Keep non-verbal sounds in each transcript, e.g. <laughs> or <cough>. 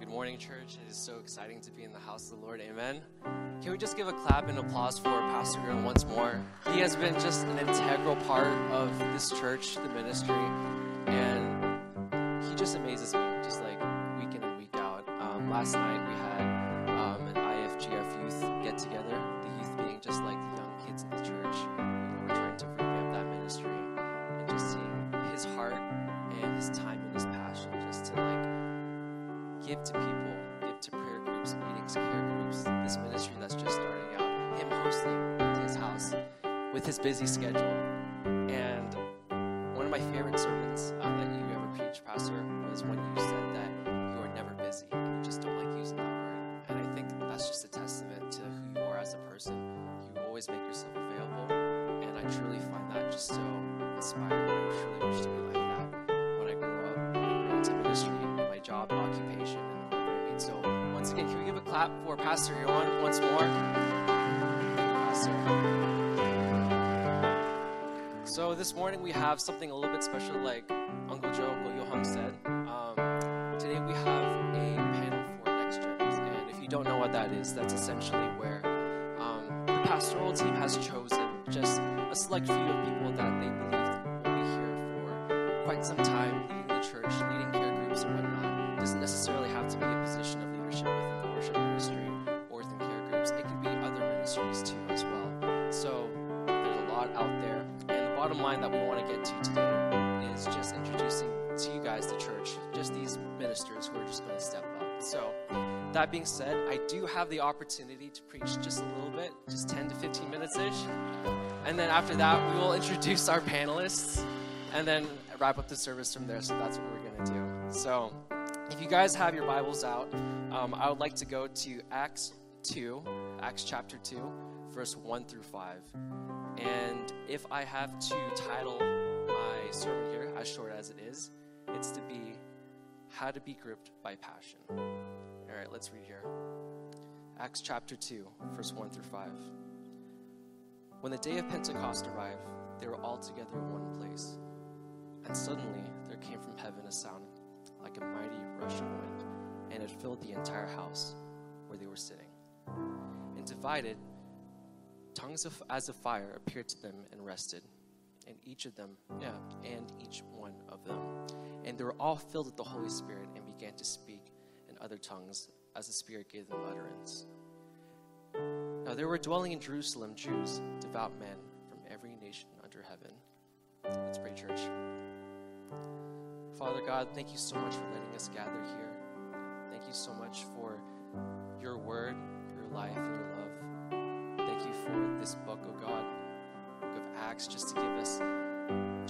Good morning, church. It is so exciting to be in the house of the Lord. Amen. Can we just give a clap and applause for Pastor Grill once more? He has been just an integral part of this church, the ministry, and he just amazes me, just like week in and week out. Um, last night with his busy schedule. Have something a little bit special, like Uncle Joe, Uncle Yoham said. Um, today we have a panel for Next Gens. And if you don't know what that is, that's essentially where um, the pastoral team has chosen just a select few of people that they believe will be here for quite some time, that being said, I do have the opportunity to preach just a little bit, just 10 to 15 minutes ish. And then after that, we will <laughs> introduce our panelists and then wrap up the service from there. So that's what we're going to do. So if you guys have your Bibles out, um, I would like to go to Acts 2, Acts chapter 2, verse 1 through 5. And if I have to title my sermon here, as short as it is, it's to be How to Be Gripped by Passion. All right, let's read here. Acts chapter 2, verse 1 through 5. When the day of Pentecost arrived, they were all together in one place. And suddenly there came from heaven a sound like a mighty rushing wind, and it filled the entire house where they were sitting. And divided, tongues of, as of fire appeared to them and rested. And each of them, yeah, and each one of them. And they were all filled with the Holy Spirit and began to speak other tongues as the Spirit gave them utterance. Now there were dwelling in Jerusalem Jews, devout men from every nation under heaven. Let's pray, church. Father God, thank you so much for letting us gather here. Thank you so much for your word, your life, and your love. Thank you for this book, oh God, book of Acts, just to give us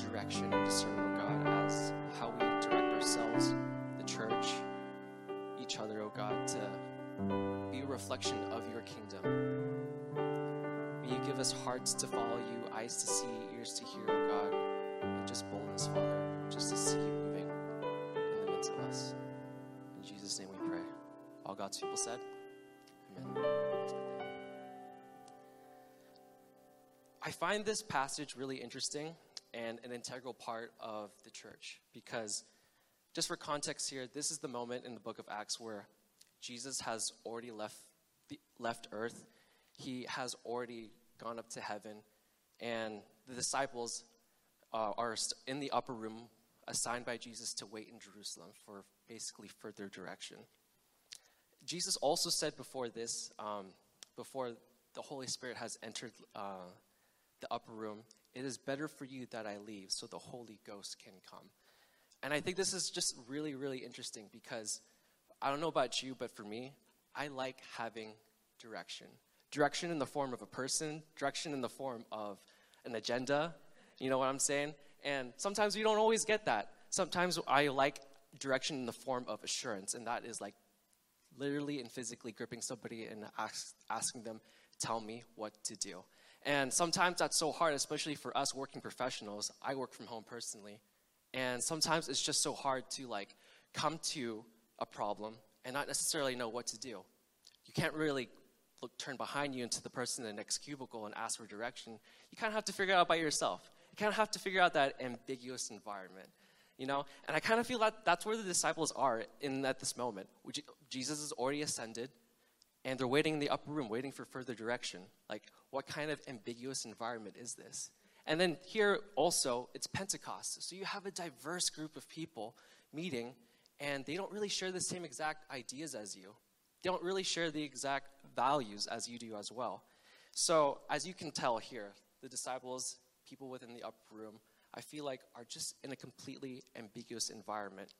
direction and discernment, oh God, as how we direct ourselves, the church, each other, oh God, to be a reflection of your kingdom. May you give us hearts to follow you, eyes to see, ears to hear, oh God, and just boldness, Father, just to see you moving in the midst of us. In Jesus' name we pray. All God's people said, Amen. I find this passage really interesting and an integral part of the church because, just for context here, this is the moment in the book of Acts where Jesus has already left, the, left earth. He has already gone up to heaven, and the disciples uh, are in the upper room assigned by Jesus to wait in Jerusalem for basically further direction. Jesus also said before this, um, before the Holy Spirit has entered uh, the upper room, it is better for you that I leave so the Holy Ghost can come. And I think this is just really, really interesting because I don't know about you, but for me, I like having direction. Direction in the form of a person, direction in the form of an agenda. You know what I'm saying? And sometimes we don't always get that. Sometimes I like direction in the form of assurance, and that is like literally and physically gripping somebody and ask, asking them, tell me what to do. And sometimes that's so hard, especially for us working professionals. I work from home personally. And sometimes it's just so hard to like come to a problem and not necessarily know what to do. You can't really look, turn behind you into the person in the next cubicle and ask for direction. You kind of have to figure it out by yourself. You kind of have to figure out that ambiguous environment. you know? And I kind of feel that that's where the disciples are in at this moment. Jesus is already ascended, and they're waiting in the upper room, waiting for further direction. Like, what kind of ambiguous environment is this? And then here also, it's Pentecost. So you have a diverse group of people meeting, and they don't really share the same exact ideas as you. They don't really share the exact values as you do as well. So, as you can tell here, the disciples, people within the upper room, I feel like are just in a completely ambiguous environment.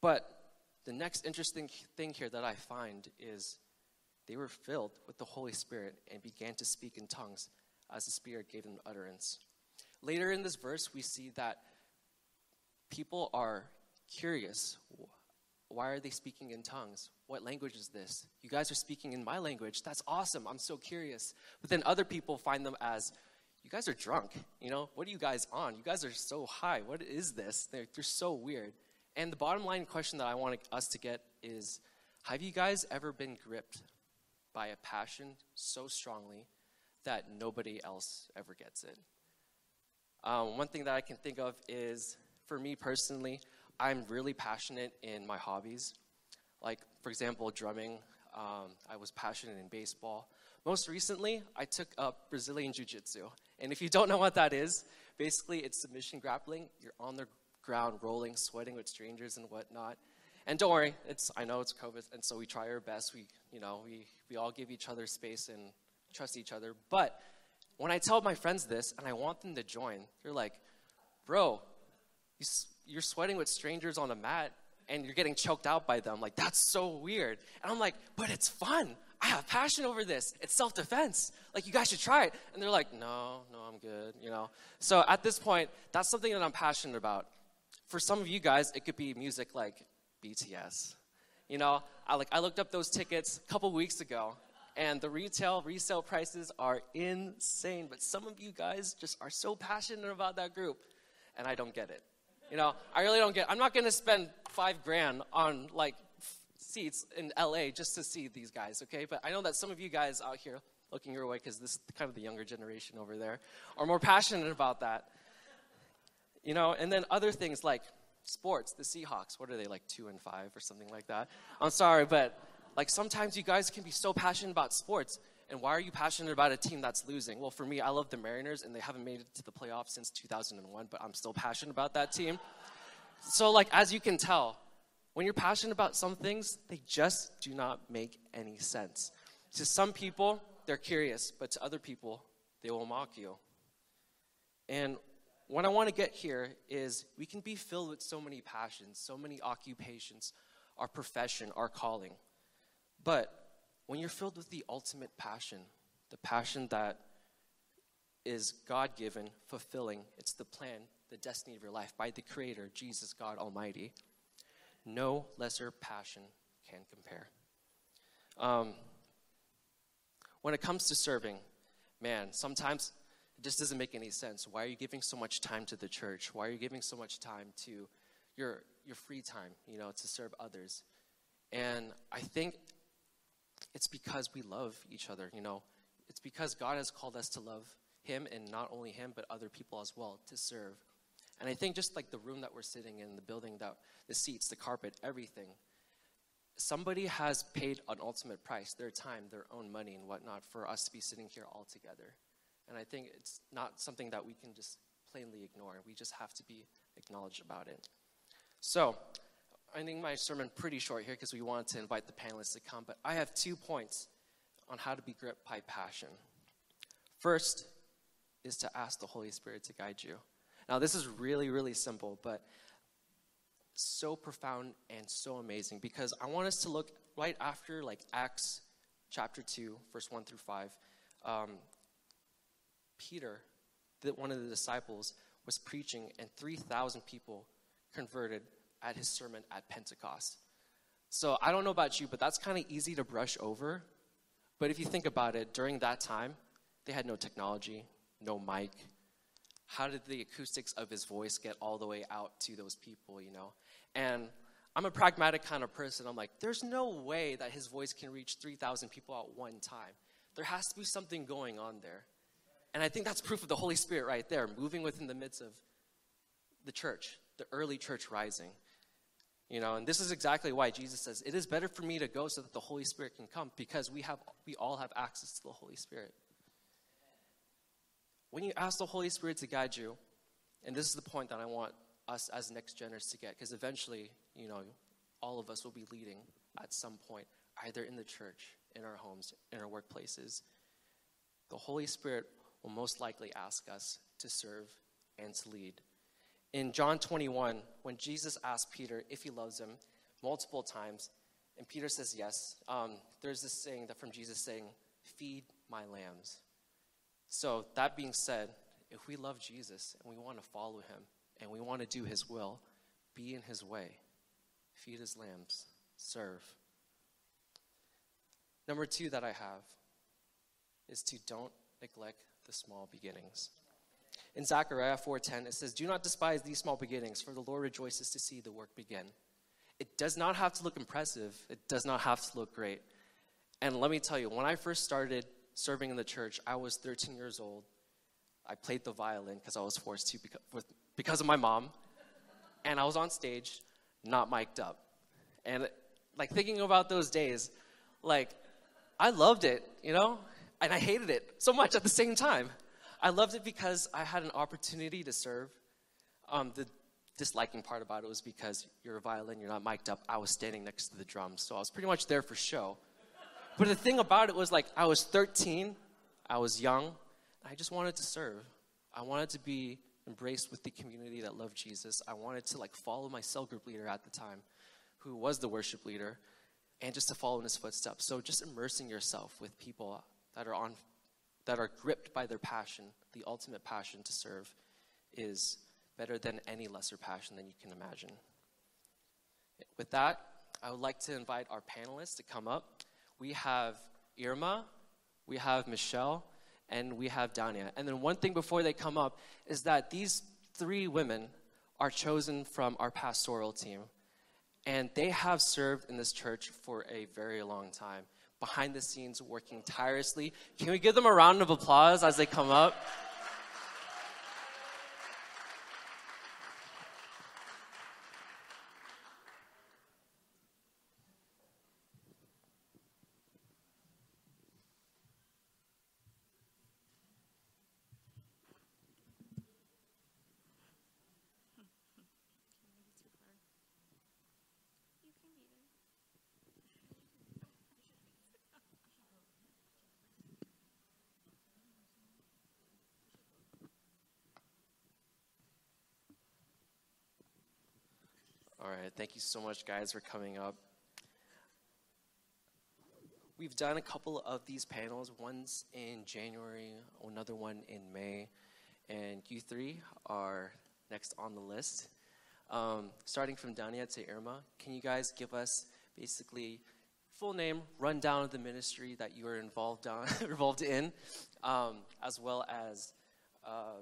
But the next interesting thing here that I find is they were filled with the Holy Spirit and began to speak in tongues as the Spirit gave them utterance. Later in this verse, we see that people are curious. Why are they speaking in tongues? What language is this? You guys are speaking in my language. That's awesome. I'm so curious. But then other people find them as, you guys are drunk. You know, what are you guys on? You guys are so high. What is this? They're, they're so weird. And the bottom line question that I want us to get is Have you guys ever been gripped by a passion so strongly that nobody else ever gets it? Um, one thing that I can think of is for me personally, I'm really passionate in my hobbies. Like, for example, drumming. Um, I was passionate in baseball. Most recently, I took up Brazilian Jiu Jitsu. And if you don't know what that is, basically it's submission grappling. You're on the ground rolling, sweating with strangers and whatnot. And don't worry, it's I know it's COVID, and so we try our best. We you know we we all give each other space and trust each other. But when I tell my friends this and I want them to join, they're like, "Bro, you're sweating with strangers on a mat and you're getting choked out by them. Like that's so weird." And I'm like, "But it's fun. I have passion over this. It's self defense. Like, you guys should try it. And they're like, no, no, I'm good, you know? So at this point, that's something that I'm passionate about for some of you guys, it could be music like BTS. You know, I like I looked up those tickets a couple weeks ago, and the retail resale prices are insane. But some of you guys just are so passionate about that group, and I don't get it. You know, I really don't get. I'm not going to spend five grand on like seats in LA just to see these guys. Okay, but I know that some of you guys out here looking your way because this is kind of the younger generation over there are more passionate about that. You know, and then other things like sports, the Seahawks, what are they, like two and five or something like that? I'm sorry, but like sometimes you guys can be so passionate about sports. And why are you passionate about a team that's losing? Well, for me, I love the Mariners, and they haven't made it to the playoffs since 2001, but I'm still passionate about that team. So, like, as you can tell, when you're passionate about some things, they just do not make any sense. To some people, they're curious, but to other people, they will mock you. And what I want to get here is we can be filled with so many passions, so many occupations, our profession, our calling. But when you're filled with the ultimate passion, the passion that is God given, fulfilling, it's the plan, the destiny of your life by the Creator, Jesus, God Almighty, no lesser passion can compare. Um, when it comes to serving, man, sometimes it just doesn't make any sense. Why are you giving so much time to the church? Why are you giving so much time to your your free time, you know, to serve others? And I think it's because we love each other, you know. It's because God has called us to love him and not only him but other people as well to serve. And I think just like the room that we're sitting in, the building that the seats, the carpet, everything, somebody has paid an ultimate price, their time, their own money and whatnot, for us to be sitting here all together. And I think it's not something that we can just plainly ignore. We just have to be acknowledged about it. So, I think my sermon pretty short here because we wanted to invite the panelists to come, but I have two points on how to be gripped by passion. First is to ask the Holy Spirit to guide you. Now, this is really, really simple, but so profound and so amazing because I want us to look right after like Acts chapter 2, verse 1 through 5. Um, Peter, that one of the disciples, was preaching, and 3,000 people converted at his sermon at Pentecost. So I don't know about you, but that's kind of easy to brush over. But if you think about it, during that time, they had no technology, no mic. How did the acoustics of his voice get all the way out to those people, you know? And I'm a pragmatic kind of person. I'm like, there's no way that his voice can reach 3,000 people at one time. There has to be something going on there. And I think that's proof of the Holy Spirit right there, moving within the midst of the church, the early church rising. You know, and this is exactly why Jesus says, It is better for me to go so that the Holy Spirit can come, because we have we all have access to the Holy Spirit. When you ask the Holy Spirit to guide you, and this is the point that I want us as next geners to get, because eventually, you know, all of us will be leading at some point, either in the church, in our homes, in our workplaces. The Holy Spirit will most likely ask us to serve and to lead in John 21, when Jesus asked Peter if he loves him multiple times, and Peter says yes, um, there's this saying that from Jesus saying, Feed my lambs. So, that being said, if we love Jesus and we want to follow him and we want to do his will, be in his way, feed his lambs, serve. Number two that I have is to don't neglect the small beginnings. In Zechariah 4:10 it says, "Do not despise these small beginnings, for the Lord rejoices to see the work begin." It does not have to look impressive. It does not have to look great. And let me tell you, when I first started serving in the church, I was 13 years old. I played the violin because I was forced to because of my mom. And I was on stage, not mic'd up. And like thinking about those days, like I loved it, you know? And I hated it so much at the same time. I loved it because I had an opportunity to serve. Um, the disliking part about it was because you're a violin, you're not mic'd up. I was standing next to the drums, so I was pretty much there for show. But the thing about it was like I was 13, I was young, I just wanted to serve. I wanted to be embraced with the community that loved Jesus. I wanted to like follow my cell group leader at the time, who was the worship leader, and just to follow in his footsteps. So just immersing yourself with people that are on that are gripped by their passion, the ultimate passion to serve, is better than any lesser passion than you can imagine. With that, I would like to invite our panelists to come up. We have Irma, we have Michelle, and we have Dania. And then one thing before they come up is that these three women are chosen from our pastoral team. And they have served in this church for a very long time behind the scenes working tirelessly. Can we give them a round of applause as they come up? Thank you so much, guys, for coming up. We've done a couple of these panels, one's in January, another one in May, and you three are next on the list. Um, starting from Dania to Irma, can you guys give us basically full name, rundown of the ministry that you are involved on, <laughs> involved in, um, as well as uh,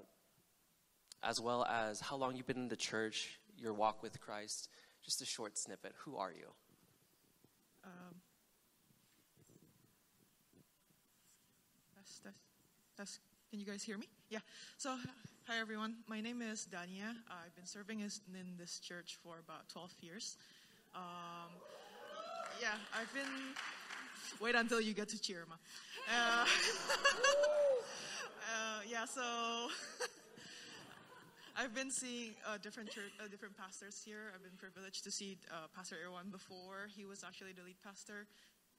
as well as how long you've been in the church, your walk with Christ. Just a short snippet. Who are you? Um, that's, that's, that's, can you guys hear me? Yeah. So, hi everyone. My name is Dania. I've been serving in this church for about 12 years. Um, yeah, I've been. Wait until you get to Chirma. Uh, <laughs> uh, yeah, so <laughs> I've been seeing uh, different church, uh, different pastors here. I've been privileged to see uh, Pastor Irwan before. He was actually the lead pastor.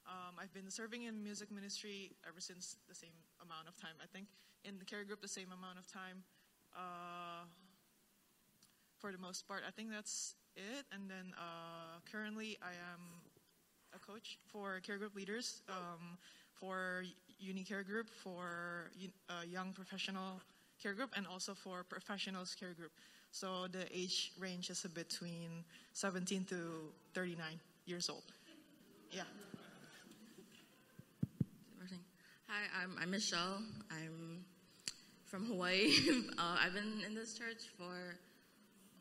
Um, I've been serving in music ministry ever since the same amount of time. I think in the care group the same amount of time. Uh, for the most part, I think that's it. And then uh, currently, I am a coach for care group leaders, um, for uni care group, for uh, young professional care group and also for professionals care group. So the age range is between 17 to 39 years old. Yeah. Hi, I'm, I'm Michelle. I'm from Hawaii. <laughs> uh, I've been in this church for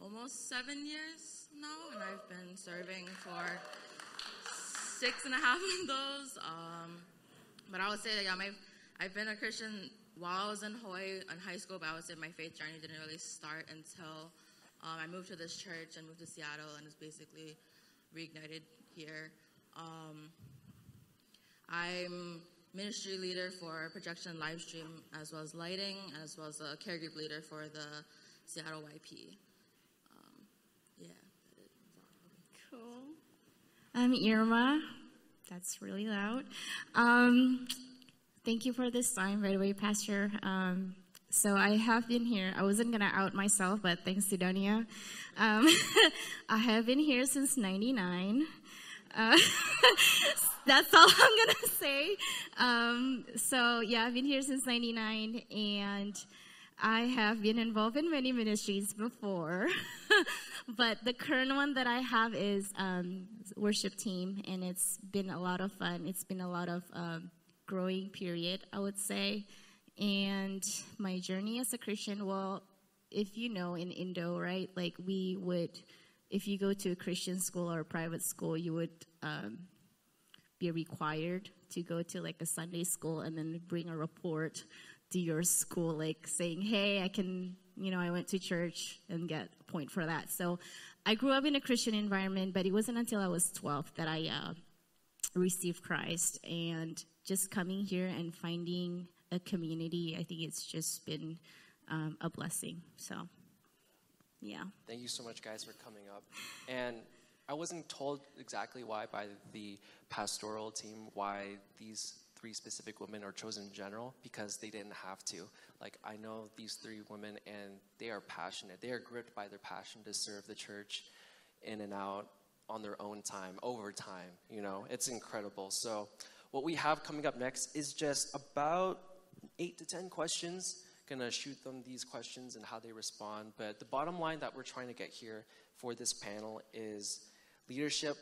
almost seven years now, and I've been serving for six and a half of those. Um, but I would say that yeah, I've, I've been a Christian while I was in Hawaii in high school, but I would say my faith journey didn't really start until Um, I moved to this church and moved to Seattle and was basically reignited here. Um, I'm ministry leader for projection live stream as well as lighting, as well as a care group leader for the Seattle YP. Um, yeah. Cool. I'm Irma. That's really loud. Um, thank you for this time, by the way, Pastor. Um, so I have been here. I wasn't gonna out myself, but thanks to Dania, um, <laughs> I have been here since '99. Uh, <laughs> that's all I'm gonna say. Um, so yeah, I've been here since '99, and I have been involved in many ministries before, <laughs> but the current one that I have is um, worship team, and it's been a lot of fun. It's been a lot of um, growing period, I would say, and my journey as a Christian. Well, if you know in Indo, right, like we would, if you go to a Christian school or a private school, you would um, be required to go to like a Sunday school and then bring a report to your school, like saying, hey, I can, you know, I went to church and get a point for that. So I grew up in a Christian environment, but it wasn't until I was 12 that I uh, received Christ. And just coming here and finding a community, I think it's just been um, a blessing. So, yeah. Thank you so much, guys, for coming up. And I wasn't told exactly why by the pastoral team why these three specific women are chosen in general because they didn't have to. Like, I know these three women and they are passionate. They are gripped by their passion to serve the church in and out on their own time, over time. You know, it's incredible. So, what we have coming up next is just about eight to 10 questions. Gonna shoot them these questions and how they respond. But the bottom line that we're trying to get here for this panel is leadership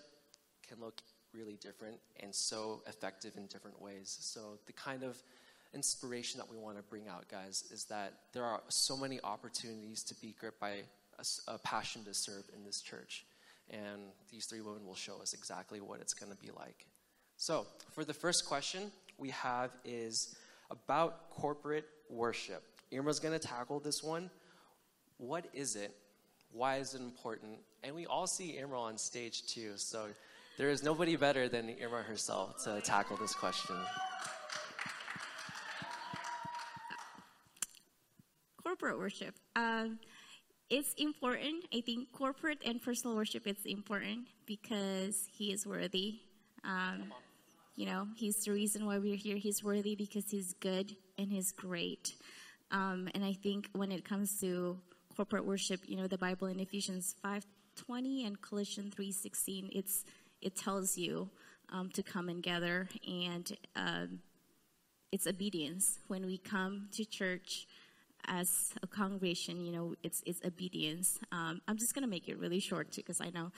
can look really different and so effective in different ways. So, the kind of inspiration that we want to bring out, guys, is that there are so many opportunities to be gripped by a, a passion to serve in this church. And these three women will show us exactly what it's going to be like. So, for the first question we have is about corporate worship. Irma's going to tackle this one. What is it? Why is it important? And we all see Irma on stage too, so there is nobody better than Irma herself to tackle this question. Corporate worship. Um, it's important. I think corporate and personal worship is important because he is worthy. Um, you know, he's the reason why we're here. He's worthy because he's good and he's great. Um, and I think when it comes to corporate worship, you know, the Bible in Ephesians 5:20 and Colossians 3:16, it's it tells you um, to come and gather, and um, it's obedience. When we come to church as a congregation, you know, it's it's obedience. Um, I'm just gonna make it really short too, because I know.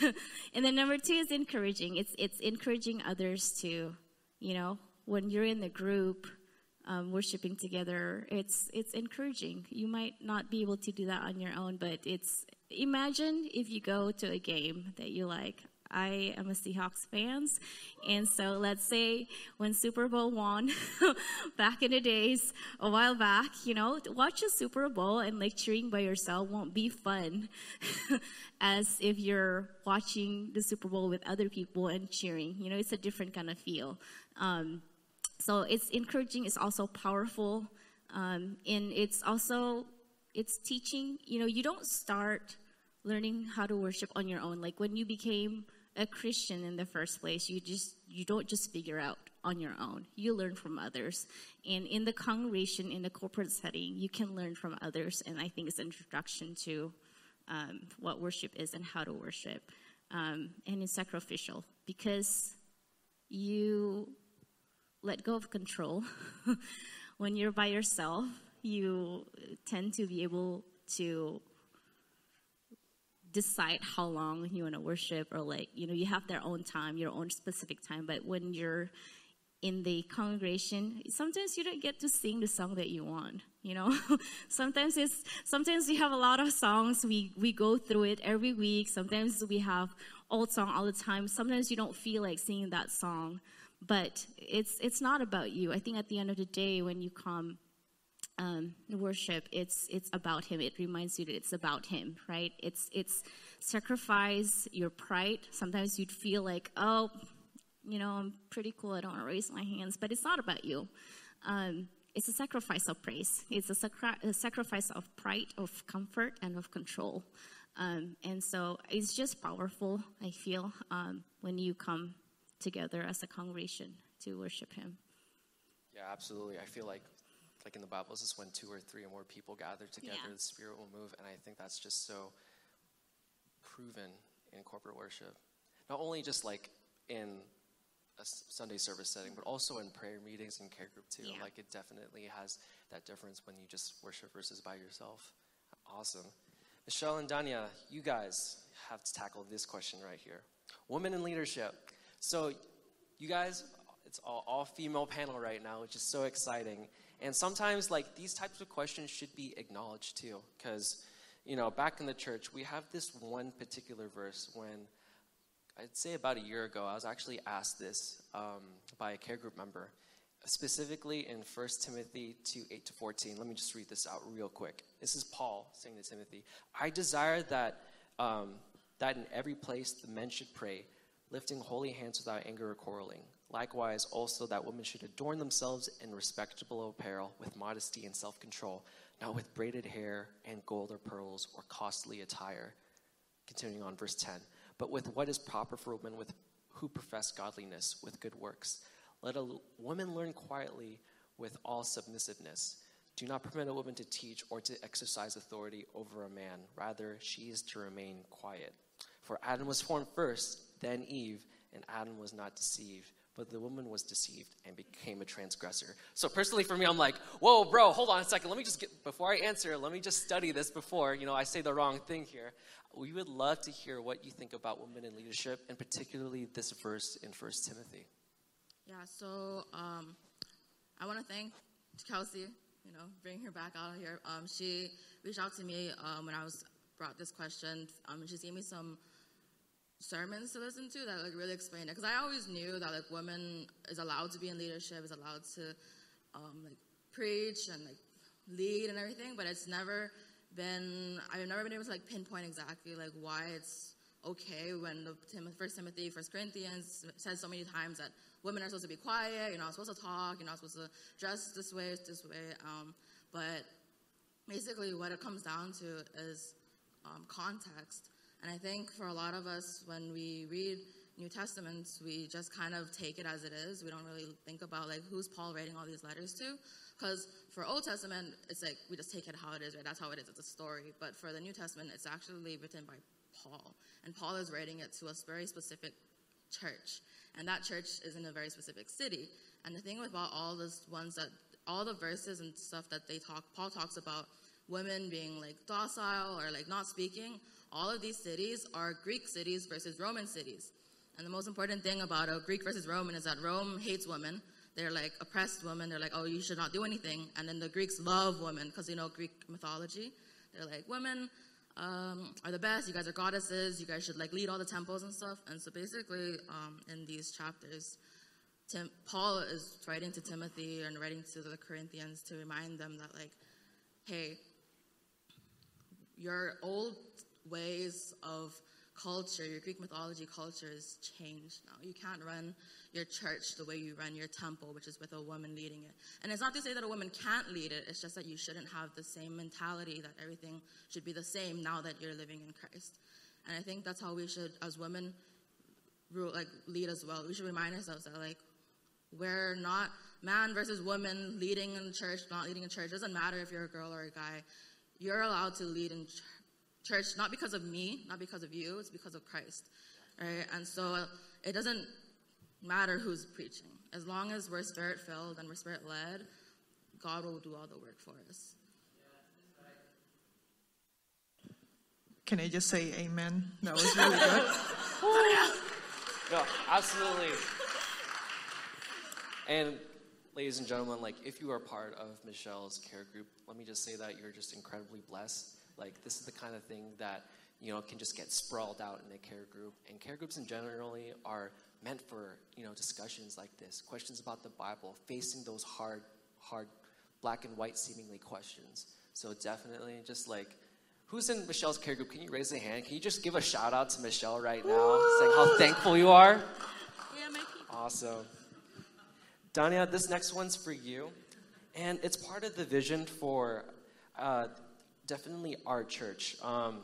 <laughs> and then number two is encouraging. It's it's encouraging others to, you know, when you're in the group. Um, worshiping together, it's it's encouraging. You might not be able to do that on your own, but it's imagine if you go to a game that you like. I am a Seahawks fans, and so let's say when Super Bowl won <laughs> back in the days, a while back, you know, watch a Super Bowl and like cheering by yourself won't be fun <laughs> as if you're watching the Super Bowl with other people and cheering. You know, it's a different kind of feel. Um, so it's encouraging. It's also powerful, um, and it's also it's teaching. You know, you don't start learning how to worship on your own. Like when you became a Christian in the first place, you just you don't just figure out on your own. You learn from others, and in the congregation, in the corporate setting, you can learn from others. And I think it's an introduction to um, what worship is and how to worship, um, and it's sacrificial because you let go of control <laughs> when you're by yourself. You tend to be able to decide how long you want to worship or like you know you have their own time your own specific time but when you're in the congregation sometimes you don't get to sing the song that you want you know? <laughs> Sometimes it's sometimes we have a lot of songs we we go through it every week. Sometimes we have old song all the time. Sometimes you don't feel like singing that song but it's it's not about you. I think at the end of the day when you come um, worship, it's it's about Him. It reminds you that it's about Him, right? It's it's sacrifice your pride. Sometimes you'd feel like, oh, you know, I'm pretty cool. I don't want to raise my hands, but it's not about you. Um, it's a sacrifice of praise. It's a, sacri- a, sacrifice of pride, of comfort, and of control. Um, and so it's just powerful, I feel, um, when you come together as a congregation to worship Him. Yeah, absolutely. I feel like, like in the Bible, it's is when two or three or more people gather together, yeah. the Spirit will move. And I think that's just so proven in corporate worship. Not only just like in a Sunday service setting, but also in prayer meetings and care group too. Yeah. Like it definitely has that difference when you just worship versus by yourself. Awesome. Michelle and Dania, you guys have to tackle this question right here. Women in leadership. So, you guys, it's all, all female panel right now, which is so exciting. And sometimes, like, these types of questions should be acknowledged too. Because, you know, back in the church, we have this one particular verse when I'd say about a year ago, I was actually asked this um, by a care group member, specifically in 1 Timothy 2 8 to 14. Let me just read this out real quick. This is Paul saying to Timothy I desire that, um, that in every place the men should pray, lifting holy hands without anger or quarreling. Likewise, also that women should adorn themselves in respectable apparel with modesty and self control, not with braided hair and gold or pearls or costly attire. Continuing on, verse 10 but with what is proper for women with who profess godliness with good works. Let a woman learn quietly with all submissiveness. Do not permit a woman to teach or to exercise authority over a man. Rather, she is to remain quiet. For Adam was formed first, then Eve, and Adam was not deceived but the woman was deceived and became a transgressor. So personally for me, I'm like, whoa, bro, hold on a second. Let me just get, before I answer, let me just study this before, you know, I say the wrong thing here. We would love to hear what you think about women in leadership and particularly this verse in First Timothy. Yeah, so um, I want to thank Kelsey, you know, bring her back out here. Um, she reached out to me um, when I was brought this question. Um, she gave me some sermons to listen to that like really explain it because I always knew that like women is allowed to be in leadership, is allowed to um, like preach and like lead and everything, but it's never been I've never been able to like pinpoint exactly like why it's okay when the First Timothy, First Corinthians says so many times that women are supposed to be quiet, you're not supposed to talk, you're not supposed to dress this way, this way. Um, but basically, what it comes down to is um, context. And I think for a lot of us, when we read New Testaments, we just kind of take it as it is. We don't really think about like who's Paul writing all these letters to. Because for Old Testament, it's like we just take it how it is, right? That's how it is. It's a story. But for the New Testament, it's actually written by Paul, and Paul is writing it to a very specific church, and that church is in a very specific city. And the thing about all those ones that all the verses and stuff that they talk, Paul talks about women being like docile or like not speaking all of these cities are Greek cities versus Roman cities. And the most important thing about a Greek versus Roman is that Rome hates women. They're like oppressed women. They're like, oh, you should not do anything. And then the Greeks love women because you know Greek mythology. They're like, women um, are the best. You guys are goddesses. You guys should like lead all the temples and stuff. And so basically, um, in these chapters, Tim, Paul is writing to Timothy and writing to the Corinthians to remind them that like, hey, your old ways of culture, your Greek mythology culture has changed now. You can't run your church the way you run your temple, which is with a woman leading it. And it's not to say that a woman can't lead it, it's just that you shouldn't have the same mentality that everything should be the same now that you're living in Christ. And I think that's how we should, as women, rule, like lead as well. We should remind ourselves that like we're not man versus woman leading in church, not leading in church. It doesn't matter if you're a girl or a guy. You're allowed to lead in church not because of me, not because of you, it's because of Christ. Right? And so it doesn't matter who's preaching. As long as we're spirit filled and we're spirit led, God will do all the work for us. Can I just say amen? That was really good. <laughs> no, absolutely. And ladies and gentlemen, like if you are part of Michelle's care group, let me just say that you're just incredibly blessed like this is the kind of thing that you know can just get sprawled out in a care group. And care groups in generally are meant for you know discussions like this, questions about the Bible, facing those hard hard black and white seemingly questions. So definitely just like who's in Michelle's care group? Can you raise a hand? Can you just give a shout out to Michelle right now, saying how thankful you are? Yeah, my people. Awesome. Dania, this next one's for you. And it's part of the vision for uh, definitely our church. Um,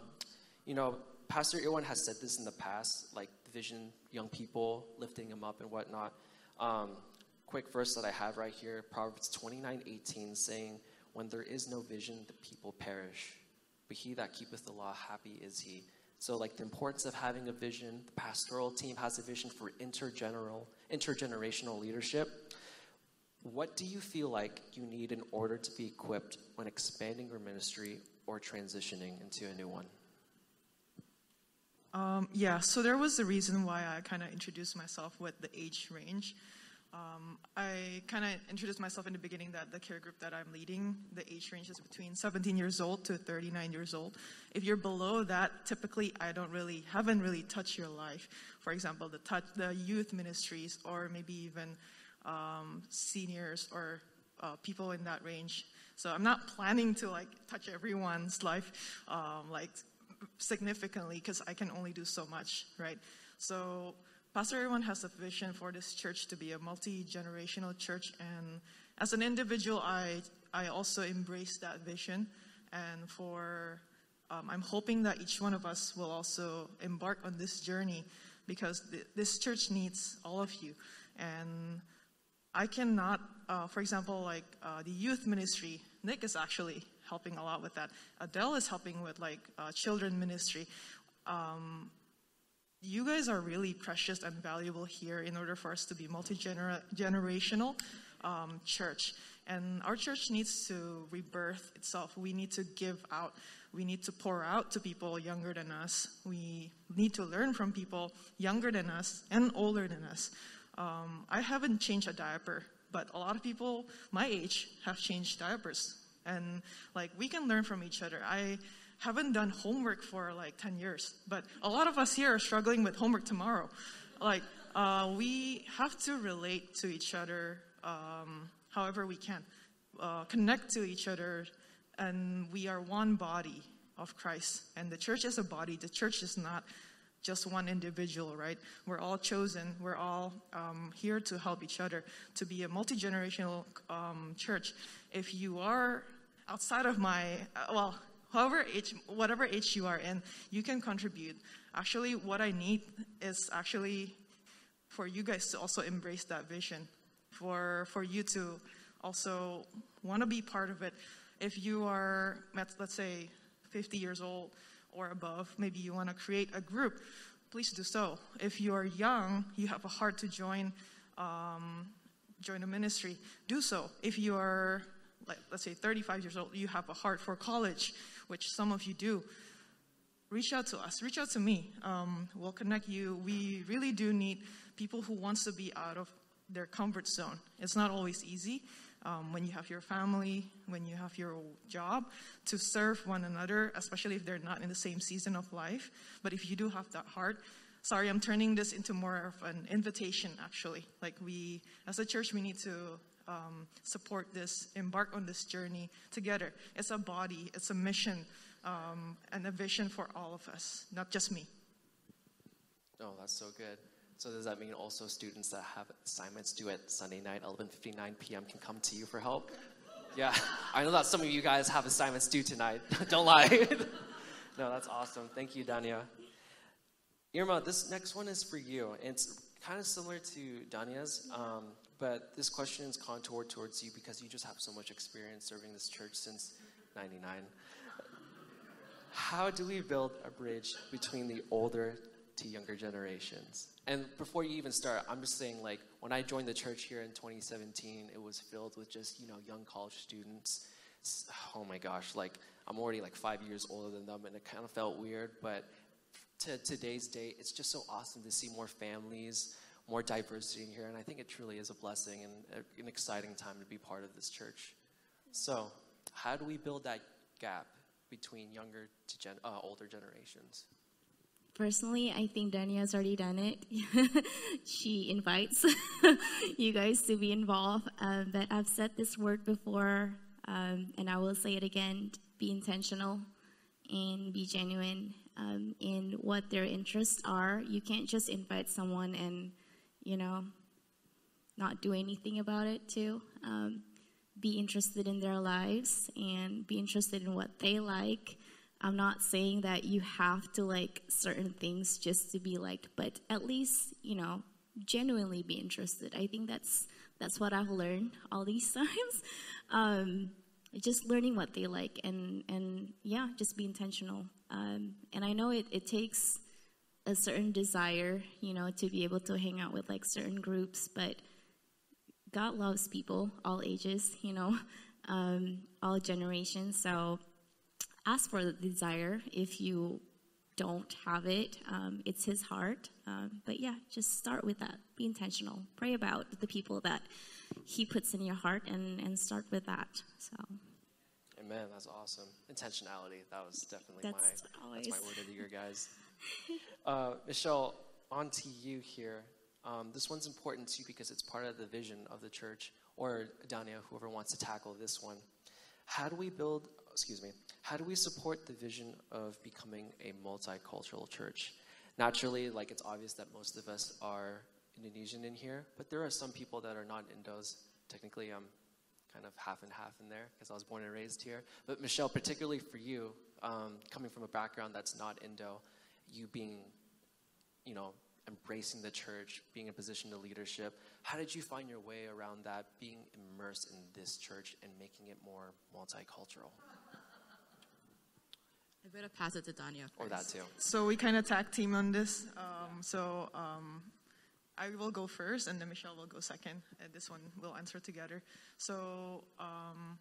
you know, Pastor Irwan has said this in the past, like vision, young people, lifting them up and whatnot. Um, quick verse that I have right here Proverbs 29 18, saying, When there is no vision, the people perish. But he that keepeth the law, happy is he. So, like the importance of having a vision, the pastoral team has a vision for intergeneral, intergenerational leadership. What do you feel like you need in order to be equipped when expanding your ministry or transitioning into a new one? Um, yeah, so there was a reason why I kind of introduced myself with the age range. Um, I kind of introduced myself in the beginning that the care group that I'm leading, the age range is between 17 years old to 39 years old. If you're below that, typically I don't really, haven't really touched your life. For example, the touch, the youth ministries, or maybe even um, seniors or uh, people in that range. So I'm not planning to like touch everyone's life um, like significantly because I can only do so much, right? So Pastor Irwan has a vision for this church to be a multi-generational church, and as an individual, I I also embrace that vision, and for um, I'm hoping that each one of us will also embark on this journey because th- this church needs all of you, and I cannot, uh, for example, like uh, the youth ministry. Nick is actually helping a lot with that. Adele is helping with like uh, children ministry. Um, you guys are really precious and valuable here in order for us to be multi-generational um, church. And our church needs to rebirth itself. We need to give out. We need to pour out to people younger than us. We need to learn from people younger than us and older than us. Um, i haven't changed a diaper but a lot of people my age have changed diapers and like we can learn from each other i haven't done homework for like 10 years, but a lot of us here are struggling with homework tomorrow. Like, uh, we have to relate to each other um, however we can, uh, connect to each other, and we are one body of Christ. And the church is a body, the church is not just one individual, right? We're all chosen. We're all um, here to help each other to be a multi generational um, church. If you are outside of my, uh, well, however age, whatever age you are in, you can contribute. Actually, what I need is actually for you guys to also embrace that vision, for for you to also want to be part of it. If you are, let's say, 50 years old or above, maybe you want to create a group, please do so. If you are young, you have a heart to join um, join a ministry, do so. If you are like, let's say 35 years old, you have a heart for college, which some of you do, reach out to us. Reach out to me. Um, we'll connect you. We really do need people who wants to be out of their comfort zone. It's not always easy um, when you have your family, when you have your job, to serve one another, especially if they're not in the same season of life. But if you do have that heart, sorry, I'm turning this into more of an invitation, actually. Like we, as a church, we need to um, support this, embark on this journey together. It's a body, it's a mission, um, and a vision for all of us, not just me. Oh, that's so good. So does that mean also students that have assignments due at Sunday night, 11:59 p.m. can come to you for help? Yeah, I know that some of you guys have assignments due tonight. <laughs> Don't lie. <laughs> no, that's awesome. Thank you, Dania. Irma, this next one is for you. It's kind of similar to Dania's. Um, but this question is contoured towards you because you just have so much experience serving this church since 99. How do we build a bridge between the older to younger generations? And before you even start, I'm just saying, like, when I joined the church here in 2017, it was filled with just, you know, young college students. Oh my gosh, like, I'm already like five years older than them, and it kind of felt weird. But to today's date, it's just so awesome to see more families more diversity in here, and I think it truly is a blessing and an exciting time to be part of this church. So, how do we build that gap between younger to gen- uh, older generations? Personally, I think Dania has already done it. <laughs> she invites <laughs> you guys to be involved. Uh, but I've said this word before Um, and I will say it again be intentional and be genuine um, in what their interests are. You can't just invite someone and, you know, not do anything about it, too. Um, be interested in their lives and be interested in what they like. I'm not saying that you have to like certain things just to be liked, but at least, you know, genuinely be interested. I think that's that's what I've learned all these <laughs> times. Um, just learning what they like and and yeah, just be intentional. Um, and I know it, it takes a certain desire, you know, to be able to hang out with like certain groups, but God loves people, all ages, you know, <laughs> um, all generations. So ask for the desire if you don't have it. Um, it's His heart. Um, but yeah, just start with that. Be intentional. Pray about the people that He puts in your heart and, and start with that. So. Amen. That's awesome. Intentionality. That was definitely That's my always- that's my word of the year, guys. <laughs> uh, Michelle, on to you here. Um, this one's important too because it's part of the vision of the church, or Dania, whoever wants to tackle this one. How do we build? Excuse me. How do we support the vision of becoming a multicultural church? Naturally, like it's obvious that most of us are Indonesian in here, but there are some people that are not Indos. Technically, I'm kind of half and half in there because I was born and raised here. But Michelle, particularly for you, um, coming from a background that's not Indo, you being, you know, embracing the church, being in a position of leadership, how did you find your way around that, being immersed in this church and making it more multicultural? I better pass it to Dania first. Or that too. So we kind of tag team on this. Um, so um, I will go first, and then Michelle will go second, and this one we'll answer together. So, um,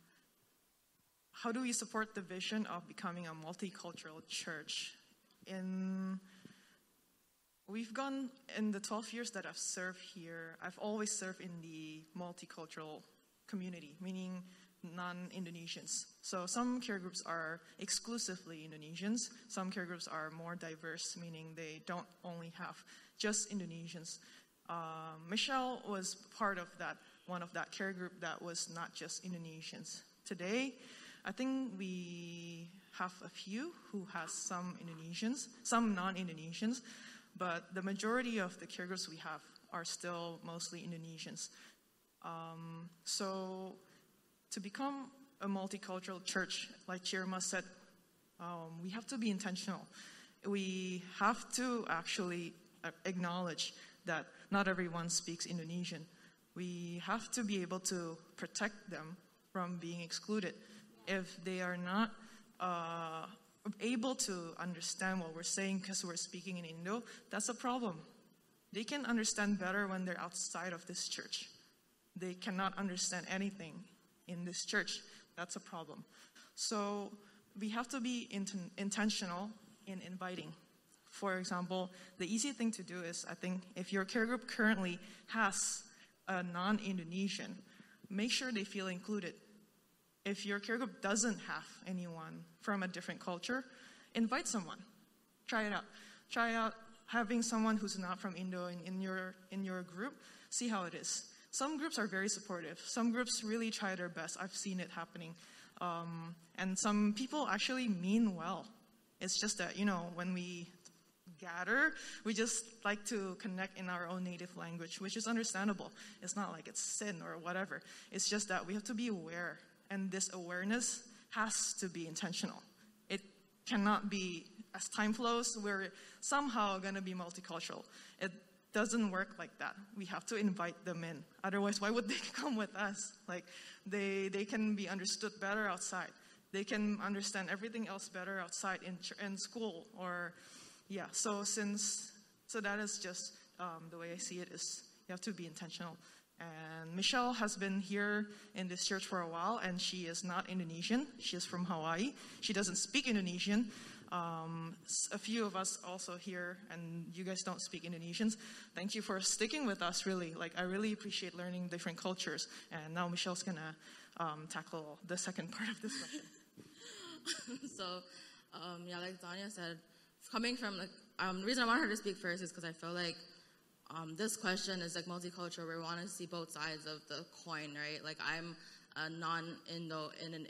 how do we support the vision of becoming a multicultural church? In we've gone in the 12 years that I've served here. I've always served in the multicultural community, meaning non-Indonesians. So some care groups are exclusively Indonesians. Some care groups are more diverse, meaning they don't only have just Indonesians. Um, Michelle was part of that, one of that care group that was not just Indonesians. Today, I think we have a few who has some Indonesians, some non-Indonesians, but the majority of the care groups we have are still mostly Indonesians. Um, so to become a multicultural church, like Chirma said, um, we have to be intentional. We have to actually uh, acknowledge that not everyone speaks Indonesian. We have to be able to protect them from being excluded. If they are not uh, able to understand what we're saying because we're speaking in Indo, that's a problem. They can understand better when they're outside of this church. They cannot understand anything in this church. That's a problem. So we have to be inten- intentional in inviting. For example, the easy thing to do is I think if your care group currently has a non Indonesian, make sure they feel included. If your care group doesn't have anyone from a different culture, invite someone. Try it out. Try out having someone who's not from Indo in, in your in your group. See how it is. Some groups are very supportive. Some groups really try their best. I've seen it happening. Um, and some people actually mean well. It's just that, you know, when we gather, we just like to connect in our own native language, which is understandable. It's not like it's sin or whatever. It's just that we have to be aware, and this awareness has to be intentional. It cannot be, as time flows, we're somehow going to be multicultural. It doesn't work like that. We have to invite them in. Otherwise, why would they <laughs> come with us? Like, they, they can be understood better outside. They can understand everything else better outside in, in school or, yeah. So since, so that is just um, the way I see it is you have to be intentional. And Michelle has been here in this church for a while, and she is not Indonesian. She is from Hawaii. She doesn't speak Indonesian. Um, a few of us also here, and you guys don't speak Indonesians. Thank you for sticking with us, really. Like, I really appreciate learning different cultures. And now Michelle's gonna um, tackle the second <laughs> part of this question. <laughs> so, um, yeah, like Dania said, coming from like, um, the reason I want her to speak first is because I feel like um, this question is like multicultural. We want to see both sides of the coin, right? Like I'm a non-Indo in an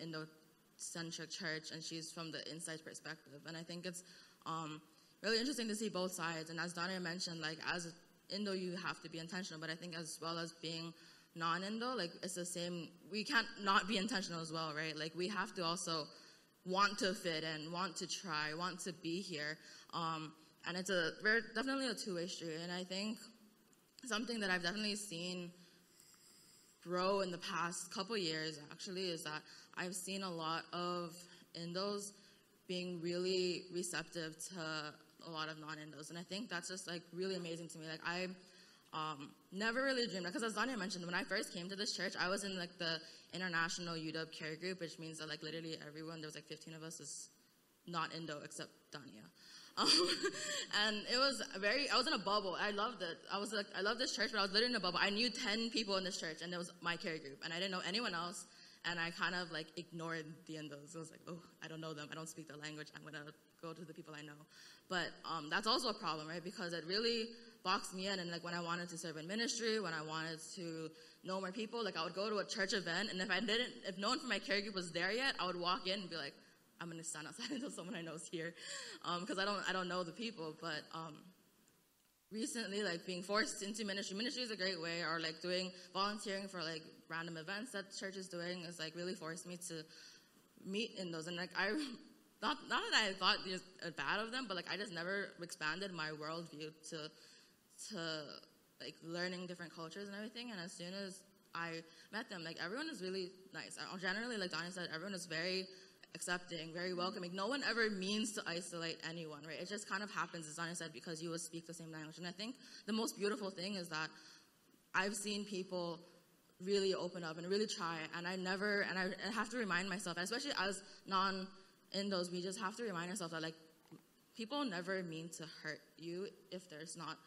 Indo-centric church, and she's from the inside perspective. And I think it's um, really interesting to see both sides. And as Dania mentioned, like as Indo, you have to be intentional, but I think as well as being non-Indo, like it's the same. We can't not be intentional as well, right? Like we have to also want to fit in, want to try, want to be here. Um, and it's a very definitely a two-way street. And I think something that I've definitely seen grow in the past couple years actually is that I've seen a lot of Indos being really receptive to a lot of non-Indos, and I think that's just like really amazing to me. Like I um, never really dreamed because as Dania mentioned, when I first came to this church, I was in like the international UW care group, which means that like literally everyone there was like 15 of us is not Indo except Dania. <laughs> Um, and it was very, I was in a bubble. I loved it. I was like, I love this church, but I was literally in a bubble. I knew 10 people in this church, and it was my care group, and I didn't know anyone else. And I kind of like ignored the Indos. I was like, oh, I don't know them. I don't speak their language. I'm gonna go to the people I know. But um, that's also a problem, right? Because it really boxed me in. And like when I wanted to serve in ministry, when I wanted to know more people, like I would go to a church event, and if I didn't, if no one from my care group was there yet, I would walk in and be like, I'm gonna stand outside <laughs> until someone I know is here, because um, I don't I don't know the people. But um, recently, like being forced into ministry, ministry is a great way, or like doing volunteering for like random events that church is doing is like really forced me to meet in those. And like I, <laughs> not not that I thought just uh, bad of them, but like I just never expanded my worldview to to like learning different cultures and everything. And as soon as I met them, like everyone is really nice. I, Generally, like Dania said, everyone is very accepting, very mm-hmm. welcoming. No one ever means to isolate anyone, right? It just kind of happens, as Dania said, because you will speak the same language. And I think the most beautiful thing is that I've seen people really open up and really try. And I never, and I, have to remind myself, especially as non Indos, we just have to remind ourselves that, like, people never mean to hurt you if there's not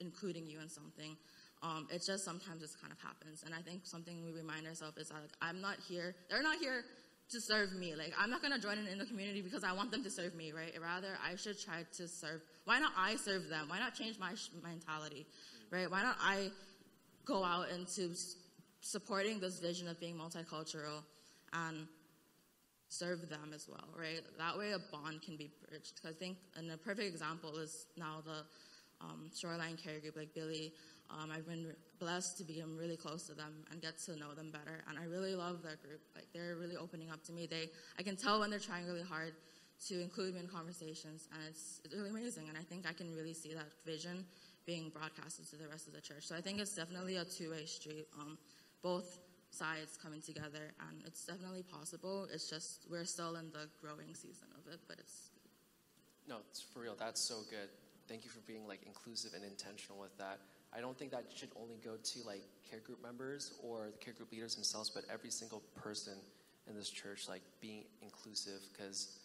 including you in something. Um, it just sometimes just kind of happens. And I think something we remind ourselves is that like, I'm not here, they're not here to serve me. Like, I'm not going to join in, in the community because I want them to serve me, right? Rather, I should try to serve. Why not I serve them? Why not change my sh- mentality, right? Why not I go out into supporting this vision of being multicultural and serve them as well, right? That way a bond can be bridged. I think, and a perfect example is now the um, Shoreline Care Group, like Billy um, I've been blessed to become really close to them and get to know them better. And I really love that group. Like they're really opening up to me. They, I can tell when they're trying really hard to include me in conversations, and it's, it's really amazing. And I think I can really see that vision being broadcasted to the rest of the church. So I think it's definitely a two-way street. Um, both sides coming together, and it's definitely possible. It's just we're still in the growing season of it, but it's. No, it's for real. That's so good. Thank you for being like inclusive and intentional with that. I don't think that should only go to like care group members or the care group leaders themselves, but every single person in this church, like being inclusive. Because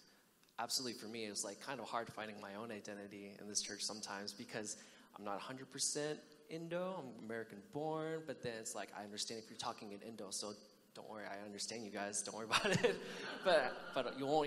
absolutely for me, it was like kind of hard finding my own identity in this church sometimes because I'm not 100% Indo, I'm American born, but then it's like I understand if you're talking in Indo, so don't worry, I understand you guys, don't worry about <laughs> it. but but you won't